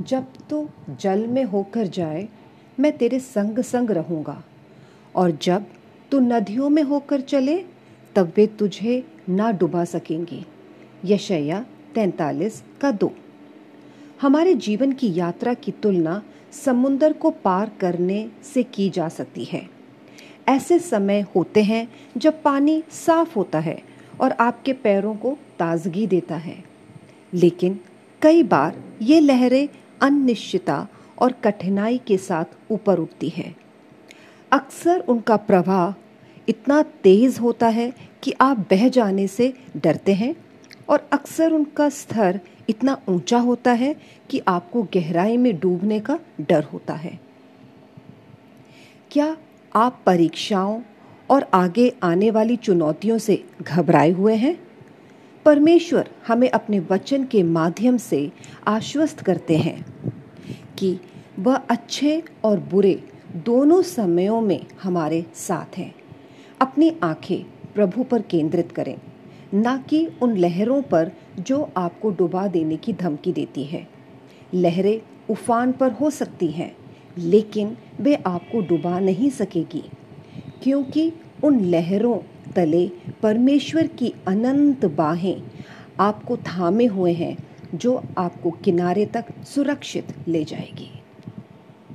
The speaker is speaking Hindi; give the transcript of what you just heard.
जब तो जल में होकर जाए, मैं तेरे संग संग रहूँगा। और जब तू नदियों में होकर चले, तब वे तुझे ना डुबा सकेंगी। यशया तैंतालीस का दो। हमारे जीवन की यात्रा की तुलना समुंदर को पार करने से की जा सकती है। ऐसे समय होते हैं जब पानी साफ़ होता है और आपके पैरों को ताजगी देता है। लेकिन कई बार ये लहरें अनिश्चितता और कठिनाई के साथ ऊपर उठती है। अक्सर उनका प्रवाह इतना तेज होता है कि आप बह जाने से डरते हैं और अक्सर उनका स्तर इतना ऊँचा होता है कि आपको गहराई में डूबने का डर होता है। क्या आप परीक्षाओं और आगे आने वाली चुनौतियों से घबराए हुए हैं? परमेश्वर हमें अपने वचन के माध्यम से आश्वस्त करते हैं। कि, वह अच्छे और बुरे दोनों समयों में हमारे साथ हैं। अपनी आँखें प्रभु पर केंद्रित करें, ना कि उन लहरों पर जो आपको डुबा देने की धमकी देती है। लहरें उफान पर हो सकती हैं, लेकिन वे आपको डुबा नहीं सकेगी, क्योंकि उन लहरों तले परमेश्वर की अनंत बाहें आपको थामे हुए हैं जो आपको किनारे तक सुरक्षित ले जाएगी।